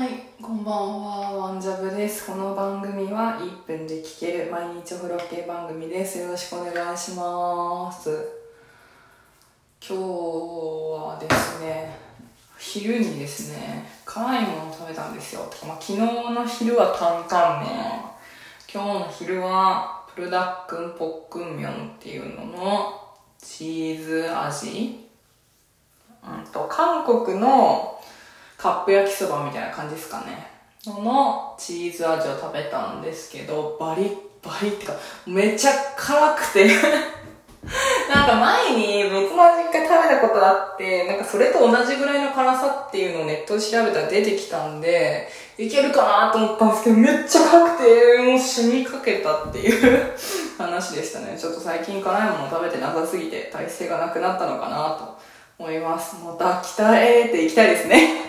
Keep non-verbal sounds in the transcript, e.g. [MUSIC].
はい、こんばんは、ワンジャブです。この番組は1分で聴ける毎日お風呂系番組です。よろしくお願いします。今日はですね、昼にですね、辛いものを食べたんですよ。まあ、昨日の昼は担々麺。今日の昼はプルダックンポックンミョンっていうののチーズ味。うんと、韓国のカップ焼きそばみたいな感じですかね。のチーズ味を食べたんですけど、バリッバリってか、めちゃ辛くて [LAUGHS] なんか前に別の味一回食べたことあって、なんかそれと同じぐらいの辛さっていうのをネットで調べたら出てきたんで、いけるかなと思ったんですけど、めっちゃ辛くて、もう死にかけたっていう [LAUGHS] 話でしたね。ちょっと最近辛いもの食べてなさすぎて、体勢がなくなったのかなと思います。また鍛えていきたいですね。